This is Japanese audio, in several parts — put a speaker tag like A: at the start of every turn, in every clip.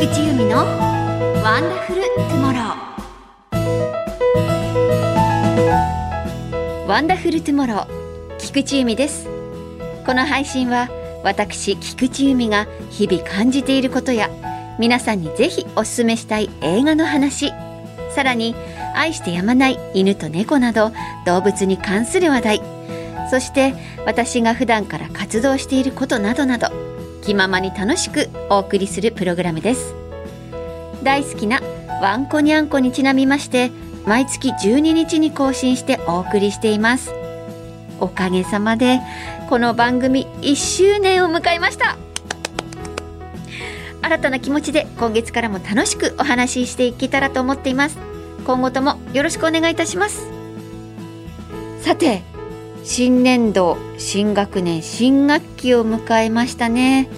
A: 菊地由美のワンダフルトゥモローワンダフルトゥモロー菊地由美です。この配信は私菊地由美が日々感じていることや皆さんにぜひおすすめしたい映画の話さらに愛してやまない犬と猫など動物に関する話題そして私が普段から活動していることなどなど気ままに楽しくお送りするプログラムです。大好きなワンコニャンコにちなみまして毎月12日に更新してお送りしています。おかげさまでこの番組1周年を迎えました。新たな気持ちで今月からも楽しくお話ししていけたらと思っています。今後ともよろしくお願いいたします。さて新年度新学年新学期を迎えましたね。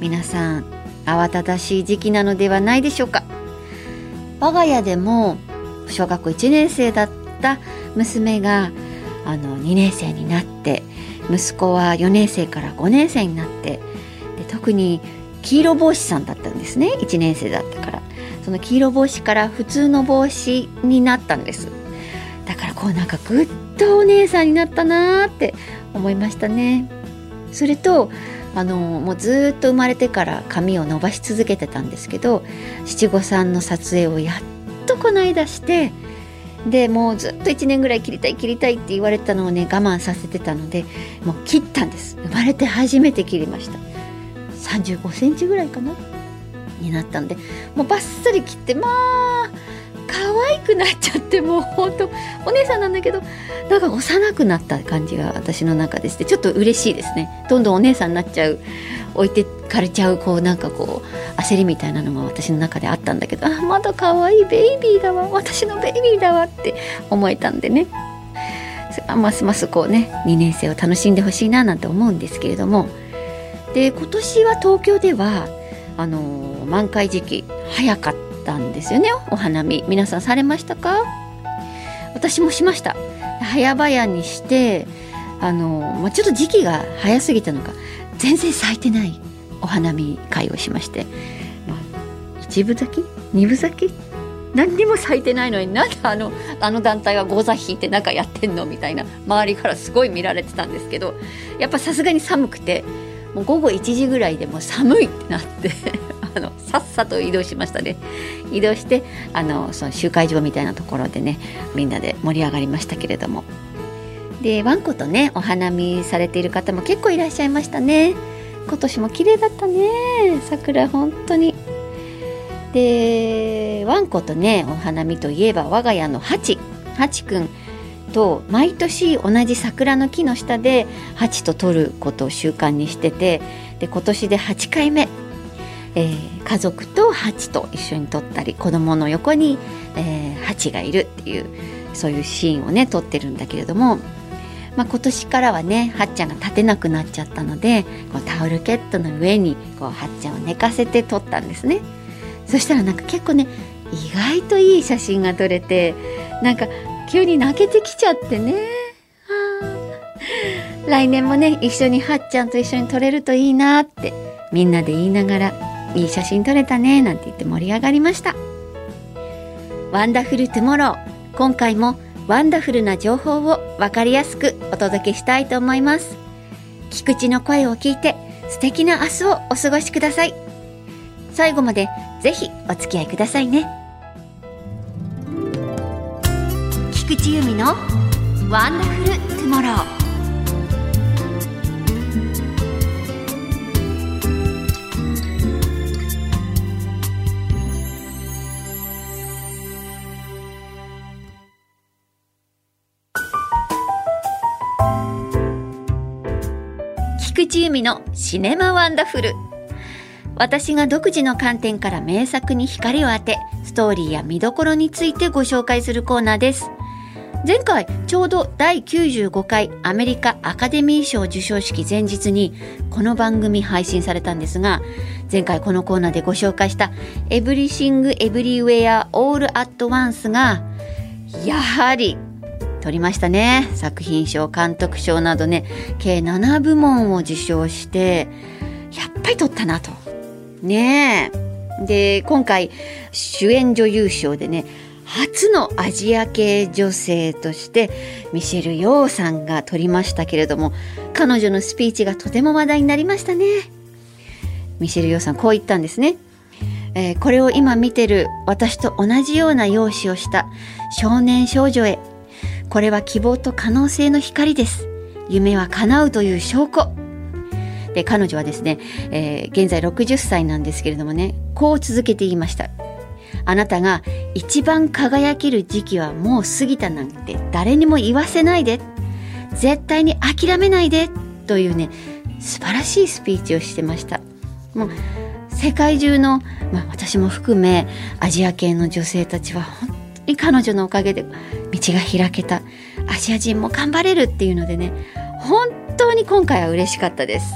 A: 皆さん慌ただしい時期なのではないでしょうか。我が家でも小学校1年生だった娘があの2年生になって息子は4年生から5年生になってで特に黄色帽子さんだったんですね。1年生だったから。その黄色帽子から普通の帽子になったんです。だからこうなんかぐっとお姉さんになったなーって思いましたね。それとあのもうずっと生まれてから髪を伸ばし続けてたんですけど七五三の撮影をやっとこの間してでもうずっと1年ぐらい切りたい切りたいって言われたのをね我慢させてたのでもう切ったんです。生まれて初めて切りました。35センチぐらいかな？になったんでもうバッサリ切ってまあくなっちゃってもうほんとお姉さんなんだけどなんか幼くなった感じが私の中でしてちょっと嬉しいですね。どんどんお姉さんになっちゃう置いてかれちゃうこうなんかこう焦りみたいなのが私の中であったんだけどあまだ可愛いベイビーだわ私のベイビーだわって思えたんでね。ますますこうね2年生を楽しんでほしいななんて思うんですけれども。で今年は東京ではあの満開時期早かったんですよね。お花見。皆さんされましたか？私もしました。早々にしてあの、まあ、ちょっと時期が早すぎたのか。全然咲いてないお花見会をしまして、まあ、一部咲き？二部咲き？何にも咲いてないのになんであのあの団体はゴザ引いてなんかやってんのみたいな周りからすごい見られてたんですけどやっぱさすがに寒くてもう午後1時ぐらいでも寒いってなって。あのさっさと移動しましたね。移動してあのその集会場みたいなところでねみんなで盛り上がりましたけれども。でワンコとねお花見されている方も結構いらっしゃいましたね。今年も綺麗だったね。桜本当に。でワンコとねお花見といえば我が家のハチ。ハチくんと毎年同じ桜の木の下でハチと撮ることを習慣にしててで今年で8回目、えー、家族とハチと一緒に撮ったり子供の横に、えー、ハチがいるっていうそういうシーンをね撮ってるんだけれども、まあ、今年からはねはっちゃんが立てなくなっちゃったのでこうタオルケットの上にこうはっちゃんを寝かせて撮ったんですね。そしたらなんか結構ね意外といい写真が撮れてなんか急に泣けてきちゃってね。来年もね、一緒にはっちゃんと一緒に撮れるといいなってみんなで言いながら、いい写真撮れたねなんて言って盛り上がりました。ワンダフルトゥモロー。今回もワンダフルな情報をわかりやすくお届けしたいと思います。菊地の声を聞いて素敵な明日をお過ごしください。最後までぜひお付き合いくださいね。菊地由美のワンダフルトゥモロー菊地由美のシネマワンダフル。私が独自の観点から名作に光を当てストーリーや見どころについてご紹介するコーナーです。前回ちょうど第95回アメリカアカデミー賞授賞式前日にこの番組配信されたんですが前回このコーナーでご紹介した「エブリシング・エブリウェア・オール・アット・ワンス」がやはり取りましたね。作品賞監督賞などね。計7部門を受賞してやっぱり取ったなと。ねえ。で今回主演女優賞でね初のアジア系女性としてミシェル・ヨーさんが取りましたけれども彼女のスピーチがとても話題になりましたね。ミシェル・ヨーさんこう言ったんですね、えー、これを今見てる私と同じような容姿をした少年少女へこれは希望と可能性の光です。夢は叶うという証拠。で彼女はですね、えー、現在60歳なんですけれどもねこう続けて言いました。あなたが一番輝ける時期はもう過ぎたなんて誰にも言わせないで。絶対に諦めないで。というね素晴らしいスピーチをしてました。もう世界中の、まあ、私も含めアジア系の女性たちは本に彼女のおかげで道が開けた。アジア人も頑張れるっていうのでね本当に今回は嬉しかったです。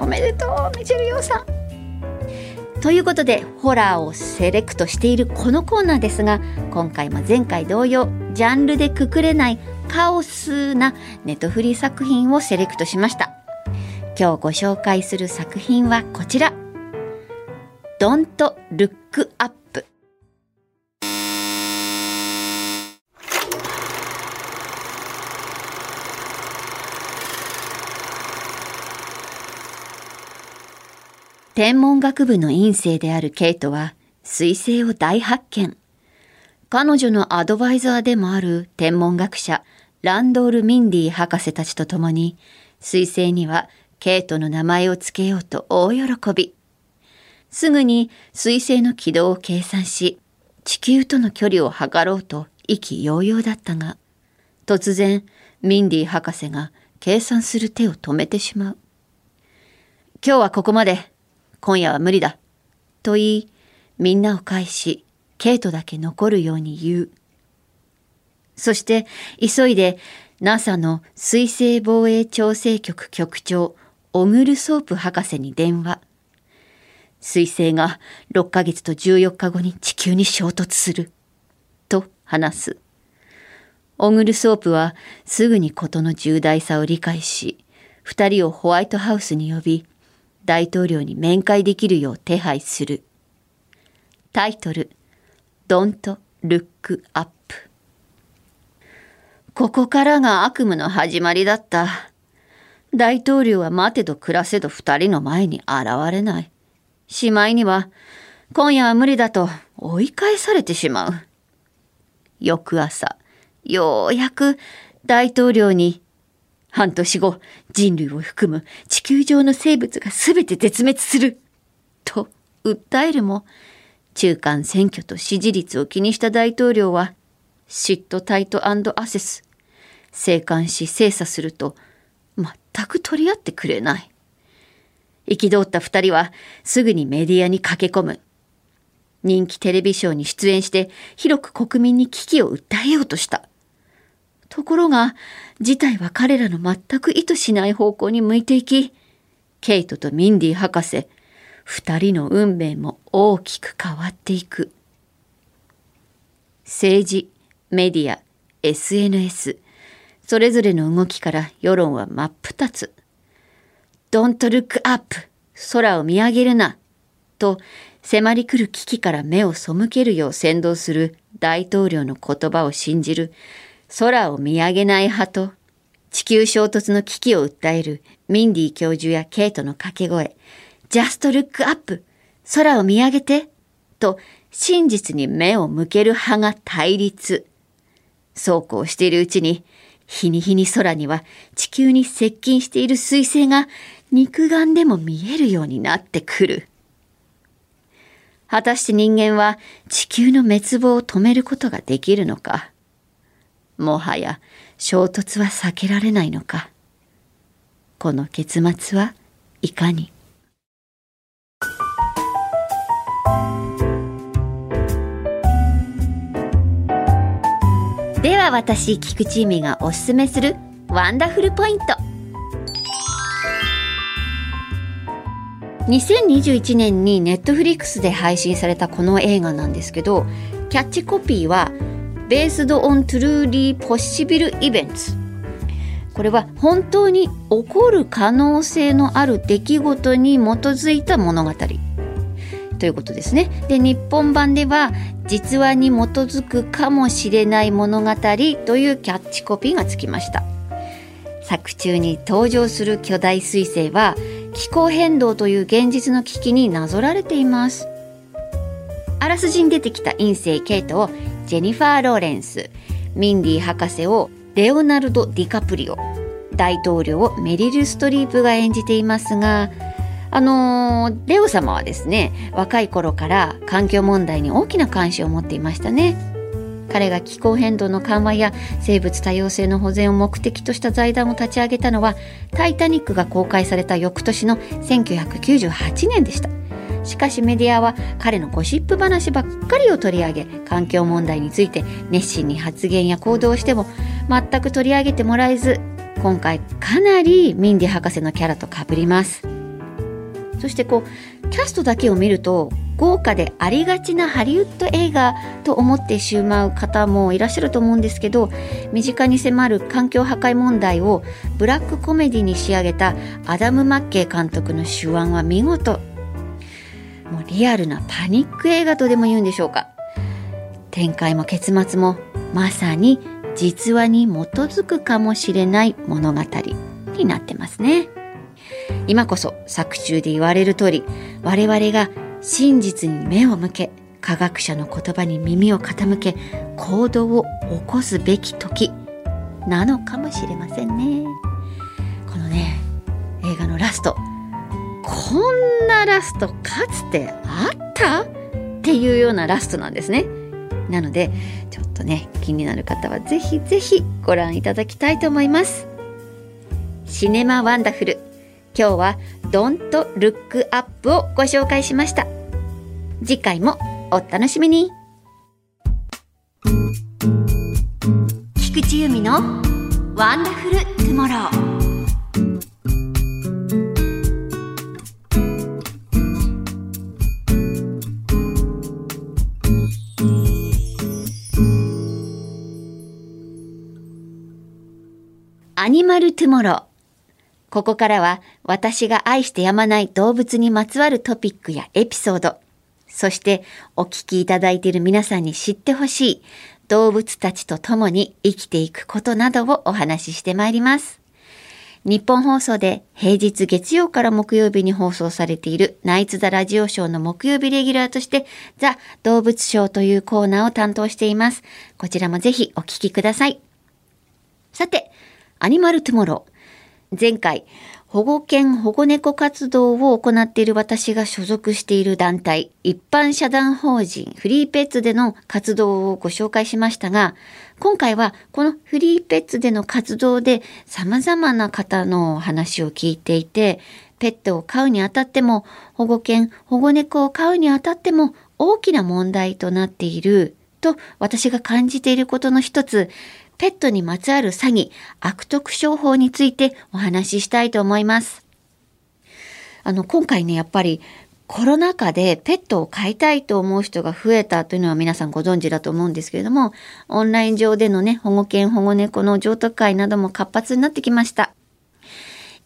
A: おめでとうミチェルヨーさん。ということでホラーをセレクトしているこのコーナーですが今回も前回同様ジャンルでくくれないカオスなネトフリ作品をセレクトしました。今日ご紹介する作品はこちら。Don't Look Up 天文学部の院生であるケイトは彗星を大発見。彼女のアドバイザーでもある天文学者ランドール・ミンディ博士たちと共に彗星にはケイトの名前を付けようと大喜び。すぐに彗星の軌道を計算し地球との距離を測ろうと意気揚々だったが突然ミンディ博士が計算する手を止めてしまう。今日はここまで。今夜は無理だ。と言い、みんなを返し、ケイトだけ残るように言う。そして、急いで NASA の水星防衛調整局局長、オグルソープ博士に電話。水星が6ヶ月と14日後に地球に衝突する。と話す。オグルソープはすぐに事の重大さを理解し、二人をホワイトハウスに呼び、大統領に面会できるよう手配する。タイトル Don't Look Up ここからが悪夢の始まりだった。大統領は待てど暮らせど二人の前に現れない。しまいには、今夜は無理だと追い返されてしまう。翌朝、ようやく大統領に半年後、人類を含む地球上の生物が全て絶滅する。と訴えるも、中間選挙と支持率を気にした大統領は、シットタイトアセス、静観し精査すると、全く取り合ってくれない。憤った二人はすぐにメディアに駆け込む。人気テレビショーに出演して広く国民に危機を訴えようとした。ところが、事態は彼らの全く意図しない方向に向いていき、ケイトとミンディ博士、二人の運命も大きく変わっていく。政治、メディア、SNS、それぞれの動きから世論は真っ二つ。Don't look up! 空を見上げるなと迫り来る危機から目を背けるよう先導する大統領の言葉を信じる空を見上げない派と地球衝突の危機を訴えるミンディ教授やケイトの掛け声、Just look up! 空を見上げてと真実に目を向ける派が対立。そうこうしているうちに、日に日に空には地球に接近している彗星が肉眼でも見えるようになってくる。果たして人間は地球の滅亡を止めることができるのか。もはや衝突は避けられないのか。この結末はいかに？では私菊池由美がおすすめするワンダフルポイント。2021年にネットフリックスで配信されたこの映画なんですけどキャッチコピーは「Based on Truly Possible Events. これは本当に起こる可能性のある出来事に基づいた物語。ということですね。で日本版では実話に基づくかもしれない物語というキャッチコピーがつきました。作中に登場する巨大彗星は気候変動という現実の危機になぞられています。あらすじに出てきた陰性ケイトをジェニファー・ローレンスミンディ博士をレオナルド・ディカプリオ大統領をメリル・ストリープが演じていますがあのー、レオ様はですね若い頃から環境問題に大きな関心を持っていましたね。彼が気候変動の緩和や生物多様性の保全を目的とした財団を立ち上げたのは「タイタニック」が公開された翌年の1998年でした。しかしメディアは彼のゴシップ話ばっかりを取り上げ環境問題について熱心に発言や行動をしても全く取り上げてもらえず今回かなりミンディ博士のキャラと被ります。そしてこうキャストだけを見ると豪華でありがちなハリウッド映画と思ってしまう方もいらっしゃると思うんですけど身近に迫る環境破壊問題をブラックコメディに仕上げたアダム・マッケイ監督の手腕は見事。もうリアルなパニック映画とでも言うんでしょうか。展開も結末もまさに実話に基づくかもしれない物語になってますね。今こそ作中で言われる通り我々が真実に目を向け科学者の言葉に耳を傾け行動を起こすべき時なのかもしれませんね。このね映画のラストこんなラストかつてあった？っていうようなラストなんですね。なのでちょっとね気になる方はぜひぜひご覧いただきたいと思います。シネマワンダフル今日はドントルックアップをご紹介しました。次回もお楽しみに。菊地由美のワンダフルトゥモロー。アニマルトゥモロー。ここからは私が愛してやまない動物にまつわるトピックやエピソード、そしてお聞きいただいている皆さんに知ってほしい動物たちと共に生きていくことなどをお話ししてまいります。日本放送で平日月曜から木曜日に放送されているナイツ・ザ・ラジオショーの木曜日レギュラーとしてザ・動物ショーというコーナーを担当しています。こちらもぜひお聞きください。さて、アニマルトゥモロー。前回、保護犬保護猫活動を行っている私が所属している団体、一般社団法人フリーペッツでの活動をご紹介しましたが、今回はこのフリーペッツでの活動で様々な方の話を聞いていて、ペットを飼うにあたっても、保護犬、保護猫を飼うにあたっても大きな問題となっていると私が感じていることの一つ、ペットにまつわる詐欺、悪徳商法についてお話ししたいと思います。あの、今回ね、やっぱりコロナ禍でペットを飼いたいと思う人が増えたというのは皆さんご存知だと思うんですけれども、オンライン上でのね、保護犬、保護猫の譲渡会なども活発になってきました。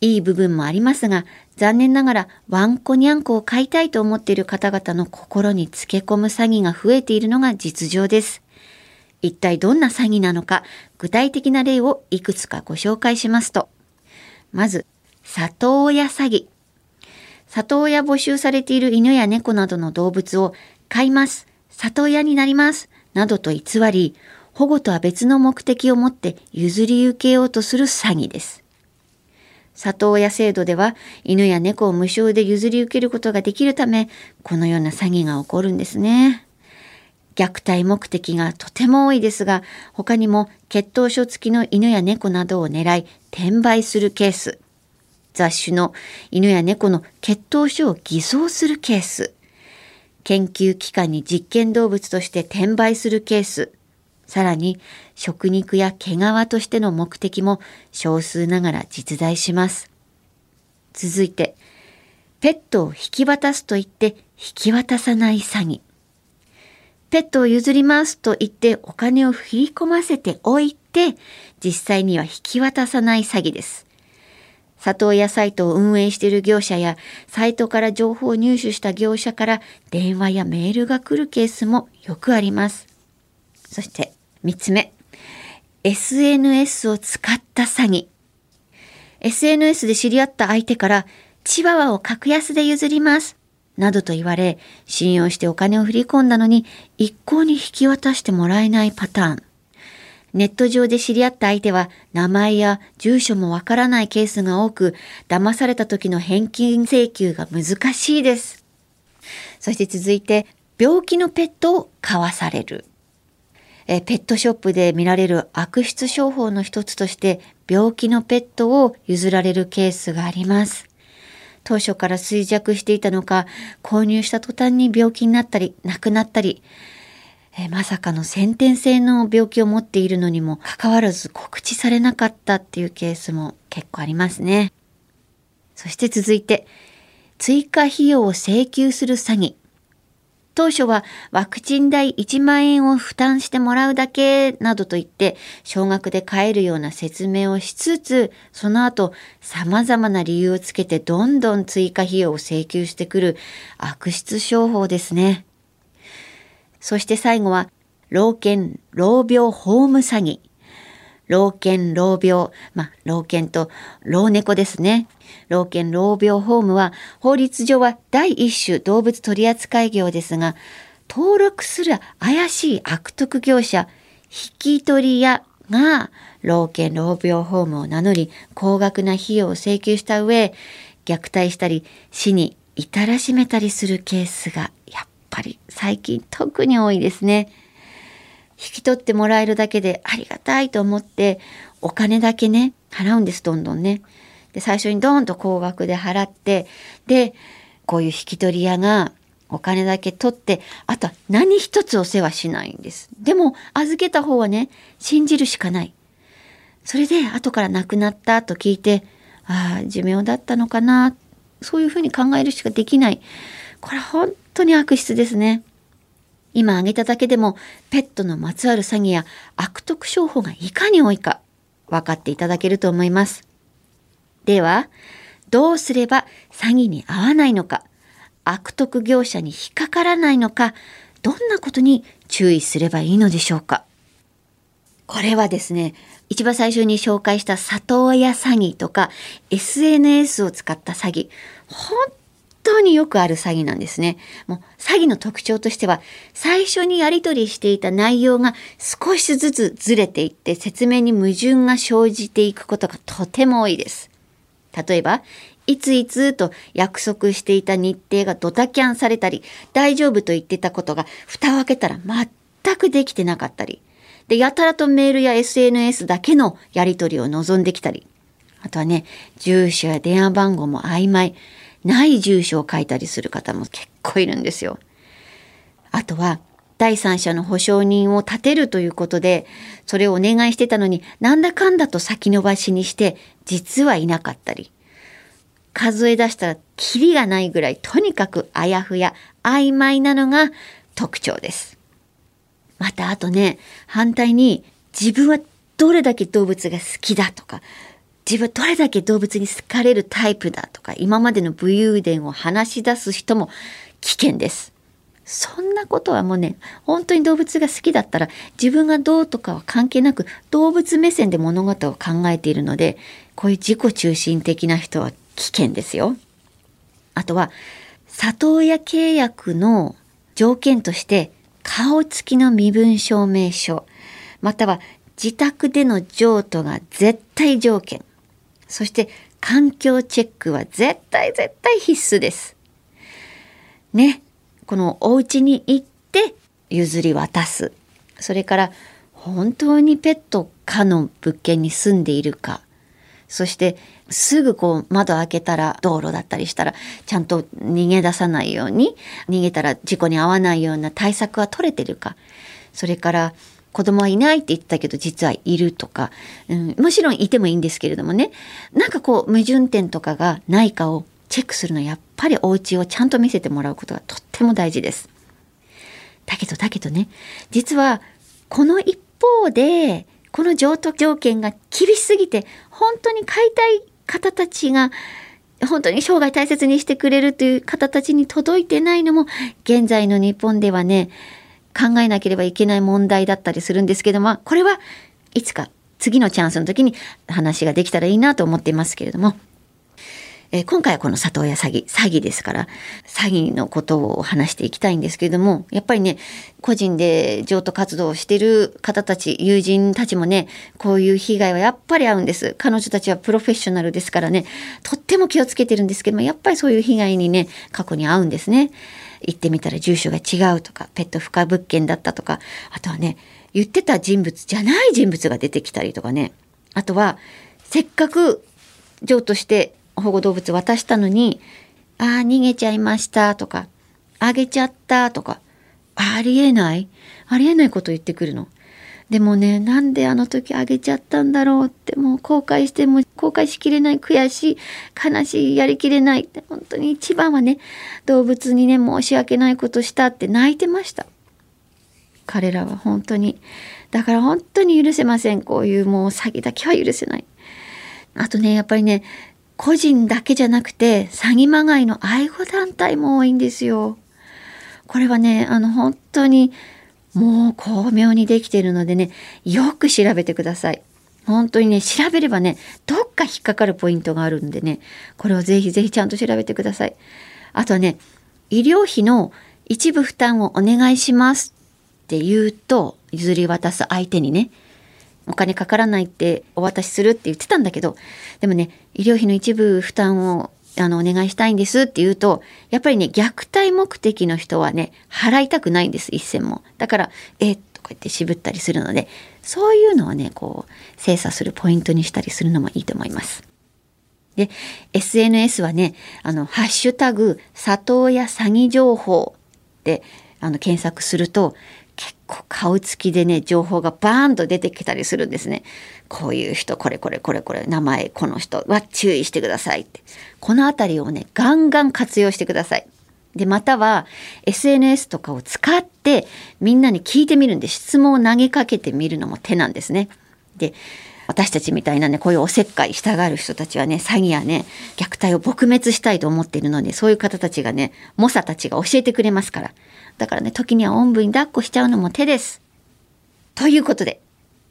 A: いい部分もありますが、残念ながらワンコニャンコを飼いたいと思っている方々の心につけ込む詐欺が増えているのが実情です。一体どんな詐欺なのか、具体的な例をいくつかご紹介しますと、まず、里親詐欺。里親募集されている犬や猫などの動物を飼います、里親になります、などと偽り、保護とは別の目的を持って譲り受けようとする詐欺です。里親制度では犬や猫を無償で譲り受けることができるため、このような詐欺が起こるんですね。虐待目的がとても多いですが、他にも血統書付きの犬や猫などを狙い転売するケース、雑種の犬や猫の血統書を偽装するケース、研究機関に実験動物として転売するケース、さらに食肉や毛皮としての目的も少数ながら実在します。続いて、ペットを引き渡すと言って引き渡さない詐欺。ペットを譲りますと言ってお金を振り込ませておいて、実際には引き渡さない詐欺です。里親サイトを運営している業者やサイトから情報を入手した業者から電話やメールが来るケースもよくあります。そして3つ目 SNS を使った詐欺 SNS で知り合った相手からチワワを格安で譲りますなどと言われ信用してお金を振り込んだのに一向に引き渡してもらえないパターンネット上で知り合った相手は名前や住所もわからないケースが多く、騙された時の返金請求が難しいです。そして続いて、病気のペットを買わされる。えペットショップで見られる悪質商法の一つとして、病気のペットを譲られるケースがあります。当初から衰弱していたのか、購入した途端に病気になったり、亡くなったり、えまさかの先天性の病気を持っているのにもかかわらず告知されなかったっていうケースも結構ありますね。そして続いて、追加費用を請求する詐欺。当初はワクチン代1万円を負担してもらうだけなどと言って少額で買えるような説明をしつつその後様々な理由をつけてどんどん追加費用を請求してくる悪質商法ですね。そして最後は、老犬、老病ホーム詐欺。老犬、老病、まあ、老犬と老猫ですね。老犬、老病ホームは、法律上は第一種動物取扱業ですが、登録する怪しい悪徳業者、引き取り屋が、老犬、老病ホームを名乗り、高額な費用を請求した上、虐待したり、死に至らしめたりするケースがやっぱり最近特に多いですね。引き取ってもらえるだけでありがたいと思ってお金だけね払うんですどんどんね。で最初にドーンと高額で払ってでこういう引き取り屋がお金だけ取ってあとは何一つお世話しないんです。でも預けた方はね信じるしかない。それで後から亡くなったと聞いてああ寿命だったのかなそういうふうに考えるしかできない。これ本当に悪質ですね。今挙げただけでもペットのまつわる詐欺や悪徳商法がいかに多いか分かっていただけると思います。では、どうすれば詐欺に遭わないのか、悪徳業者に引っかからないのか、どんなことに注意すればいいのでしょうか。これはですね、一番最初に紹介した里親詐欺とか SNS を使った詐欺、本当によくある詐欺なんですね。もう詐欺の特徴としては最初にやり取りしていた内容が少しずつずれていって説明に矛盾が生じていくことがとても多いです。例えば、いついつと約束していた日程がドタキャンされたり、大丈夫と言ってたことが蓋を開けたら全くできてなかったり、で、やたらとメールや SNS だけのやり取りを望んできたり、あとはね、住所や電話番号も曖昧。ない住所を書いたりする方も結構いるんですよ。あとは第三者の保証人を立てるということでそれをお願いしてたのになんだかんだと先延ばしにして実はいなかったり数え出したらキリがないぐらいとにかくあやふや曖昧なのが特徴です。またあとね反対に自分はどれだけ動物が好きだとか自分どれだけ動物に好かれるタイプだとか今までの武勇伝を話し出す人も危険です。そんなことはもうね本当に動物が好きだったら自分がどうとかは関係なく動物目線で物事を考えているのでこういう自己中心的な人は危険ですよ。あとは里親契約の条件として顔つきの身分証明書または自宅での譲渡が絶対条件そして環境チェックは絶対絶対必須です。ね、このお家に行って譲り渡す。それから本当にペット可の物件に住んでいるか。そしてすぐこう窓開けたら道路だったりしたらちゃんと逃げ出さないように逃げたら事故に遭わないような対策は取れてるか。それから子供はいないって言ったけど実はいるとか、うん、もちろんいてもいいんですけれどもねなんかこう矛盾点とかがないかをチェックするのはやっぱりお家をちゃんと見せてもらうことがとっても大事です。だけどだけどね実はこの一方でこの譲渡条件が厳しすぎて本当に買いたい方たちが本当に生涯大切にしてくれるという方たちに届いてないのも現在の日本ではね考えなければいけない問題だったりするんですけどもこれはいつか次のチャンスの時に話ができたらいいなと思っていますけれどもえー、今回はこの里親詐欺、詐欺ですから、詐欺のことを話していきたいんですけれども、やっぱりね、個人で譲渡活動をしている方たち、友人たちもね、こういう被害はやっぱり遭うんです。彼女たちはプロフェッショナルですからね、とっても気をつけてるんですけども、やっぱりそういう被害にね、過去に遭うんですね。行ってみたら住所が違うとか、ペット不可物件だったとか、あとはね、言ってた人物じゃない人物が出てきたりとかね、あとは、せっかく譲渡して保護動物渡したのに、ああ、逃げちゃいましたとか、あげちゃったとか、ありえない？ありえないこと言ってくるの。でもね、なんであの時あげちゃったんだろうって、もう後悔しても後悔しきれない、悔しい、悲しい、やりきれないって、本当に一番はね、動物にね、申し訳ないことしたって泣いてました。彼らは本当に。だから本当に許せません。こういうもう詐欺だけは許せない。あとね、やっぱりね、個人だけじゃなくて詐欺まがいの愛護団体も多いんですよ。これはね、あの本当にもう巧妙にできてるのでね、よく調べてください。本当にね、調べればね、どっか引っかかるポイントがあるんでね、これをぜひぜひちゃんと調べてください。あとね、医療費の一部負担をお願いしますって言うと、譲り渡す相手にね、お金かからないってお渡しするって言ってたんだけどでもね医療費の一部負担をあのお願いしたいんですって言うとやっぱりね虐待目的の人はね払いたくないんです一銭も。だからえとか言って渋ったりするのでそういうのをねこう精査するポイントにしたりするのもいいと思います。で SNS はねあのハッシュタグ里親詐欺情報であの検索すると結構顔つきでね情報がバーンと出てきたりするんですね。こういう人これこれこれこれ名前この人は注意してくださいってこの辺りをねガンガン活用してください。でまたは SNS とかを使ってみんなに聞いてみるんで質問を投げかけてみるのも手なんですね。で私たちみたいなねこういうおせっかいしたがる人たちはね詐欺やね虐待を撲滅したいと思っているのでそういう方たちがね猛者たちが教えてくれますからだからね時にはおんぶに抱っこしちゃうのも手です。ということで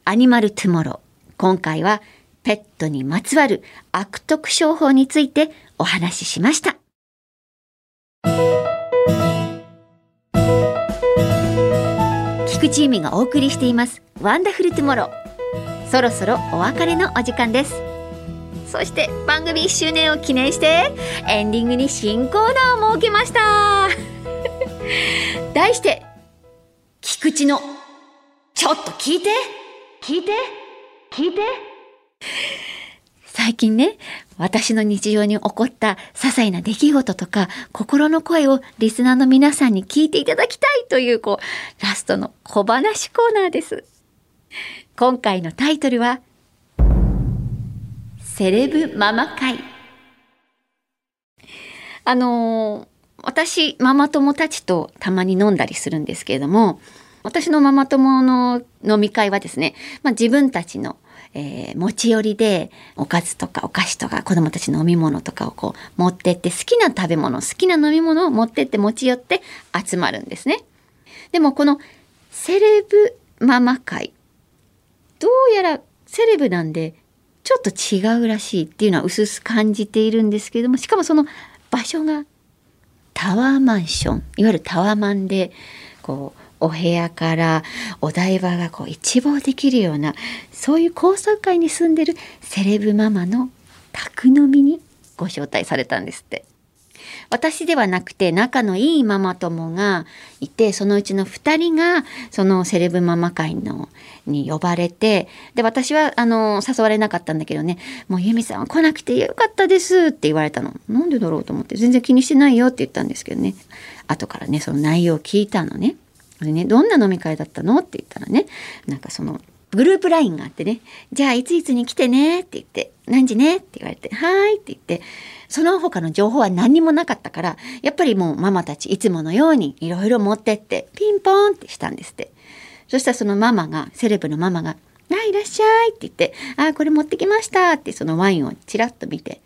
A: アニマルトゥモロー今回はペットにまつわる悪徳商法についてお話ししました。菊地由美がお送りしていますワンダフルトゥモローそろそろお別れのお時間ですそして番組1周年を記念してエンディングに新コーナーを設けました題して菊池のちょっと聞いて。聞いて。聞いて。最近ね私の日常に起こった些細な出来事とか心の声をリスナーの皆さんに聞いていただきたいというこうラストの小話コーナーです。今回のタイトルはセレブママ会。あのー、私ママ友たちとたまに飲んだりするんですけれども私のママ友の飲み会はですね、まあ、自分たちのえー、持ち寄りでおかずとかお菓子とか子供たちの飲み物とかをこう持ってって好きな食べ物好きな飲み物を持ってって持ち寄って集まるんですね。でもこのセレブママ会どうやらセレブなんでちょっと違うらしいっていうのは薄々感じているんですけれどもしかもその場所がタワーマンションいわゆるタワマンでこうお部屋からお台場がこう一望できるようなそういう高層階に住んでるセレブママの宅飲みにご招待されたんですって。私ではなくて仲のいいママ友がいてそのうちの2人がそのセレブママ会のに呼ばれてで私はあの誘われなかったんだけどね「もう由美さんは来なくてよかったです」って言われたの。なんでだろうと思って。全然気にしてないよって言ったんですけどね。後からねその内容を聞いたのね。でねどんな飲み会だったのって言ったらねなんかそのグループ LINE があってね「じゃあいついつに来てね」って言って「何時ね」って言われて「はい」って言ってその他の情報は何にもなかったからやっぱりもうママたちいつものようにいろいろ持ってってピンポーンってしたんですってそしたらそのママがセレブのママが「あ、いらっしゃいって言って、あ、これ持ってきましたってそのワインをちらっと見て、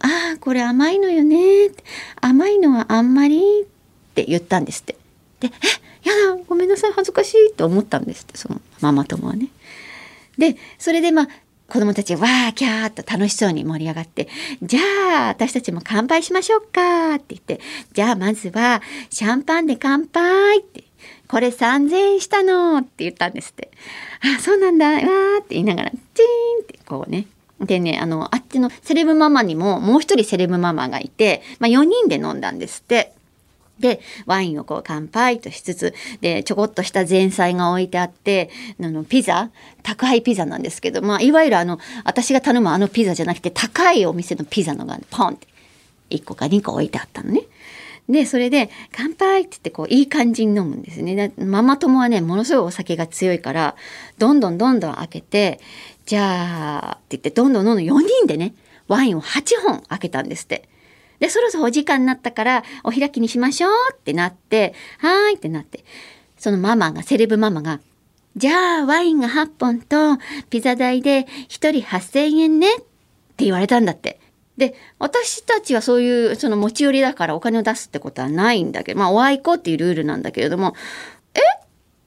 A: ああ、これ甘いのよねって。甘いのはあんまり？って言ったんですって。で、え、やだ、ごめんなさい、恥ずかしいと思ったんですって、そのママ友はね。で、それでまあ、子供たちわーキャーっと楽しそうに盛り上がって、じゃあ私たちも乾杯しましょうかって言って、じゃあまずはシャンパンで乾杯って、これ3000円したのって言ったんですって。あ、そうなんだ、わーって言いながら、チーンってこうね。でね、あの、あっちのセレブママにももう一人セレブママがいて、まあ4人で飲んだんですって。で、ワインをこう乾杯としつつ、で、ちょこっとした前菜が置いてあって、あの、ピザ宅配ピザなんですけど、まあ、いわゆるあの、私が頼むあのピザじゃなくて、高いお店のピザのがポンって、1個か2個置いてあったのね。で、それで、乾杯って言って、こう、いい感じに飲むんですね。ママ友はね、ものすごいお酒が強いから、どんどんどんどん開けて、じゃあ、って言って、どんどんどんどん4人でね、ワインを8本開けたんですって。で、そろそろお時間になったから、お開きにしましょうってなって、はーいってなって、そのママが、セレブママが、じゃあ、ワインが8本と、ピザ代で1人8000円ねって言われたんだって。で、私たちはそういう、その持ち寄りだからお金を出すってことはないんだけど、まあ、お愛好っていうルールなんだけれども、えっ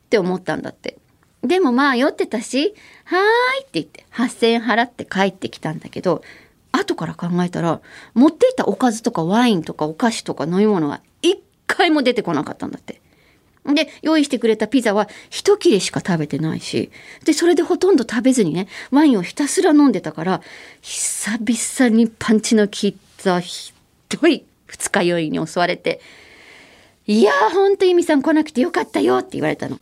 A: て思ったんだって。でもまあ、酔ってたし、はーいって言って、8000円払って帰ってきたんだけど、後から考えたら、持っていたおかずとかワインとかお菓子とか飲み物が一回も出てこなかったんだって。で、用意してくれたピザは一切れしか食べてないし、で、それでほとんど食べずにね、ワインをひたすら飲んでたから、久々にパンチの効いたひどい二日酔いに襲われて、いやーほんとユミさん来なくてよかったよって言われたの。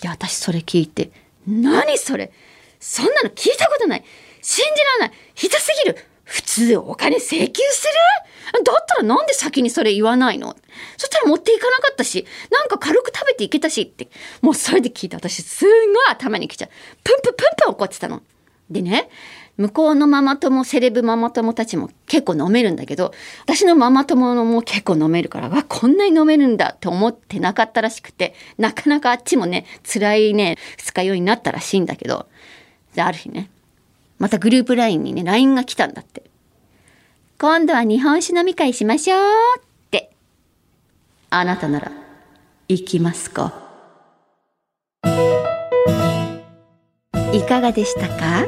A: で、私それ聞いて、何それ？そんなの聞いたことない信じられない。ひどすぎる。普通お金請求する？だったらなんで先にそれ言わないの？そしたら持っていかなかったし、なんか軽く食べていけたしって、もうそれで聞いて私すんごい頭にきちゃう。プンプンプンプン怒ってたの。でね、向こうのママ友、セレブママ友たちも結構飲めるんだけど、私のママ友も結構飲めるから、わ、こんなに飲めるんだって思ってなかったらしくて、なかなかあっちもね、辛いね、二日酔いになったらしいんだけど、で、ある日ね、またグループ LINE にね、LINE が来たんだって。今度は日本酒飲み会しましょうって。あなたなら、行きますか？いかがでしたか？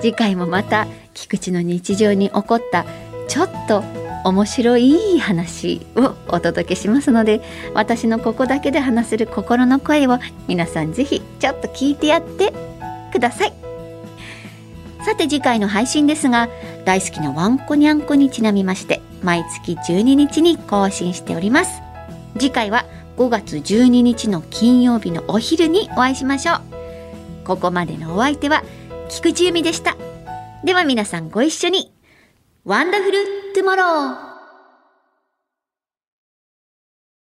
A: 次回もまた菊池の日常に起こったちょっと面白い話をお届けしますので私のここだけで話せる心の声を皆さんぜひちょっと聞いてやってくださいさて次回の配信ですが大好きなワンコニャンコにちなみまして毎月12日に更新しております。次回は5月12日の金曜日のお昼にお会いしましょう。ここまでのお相手は菊地由美でした。では皆さんご一緒に。ワンダフルトゥモロー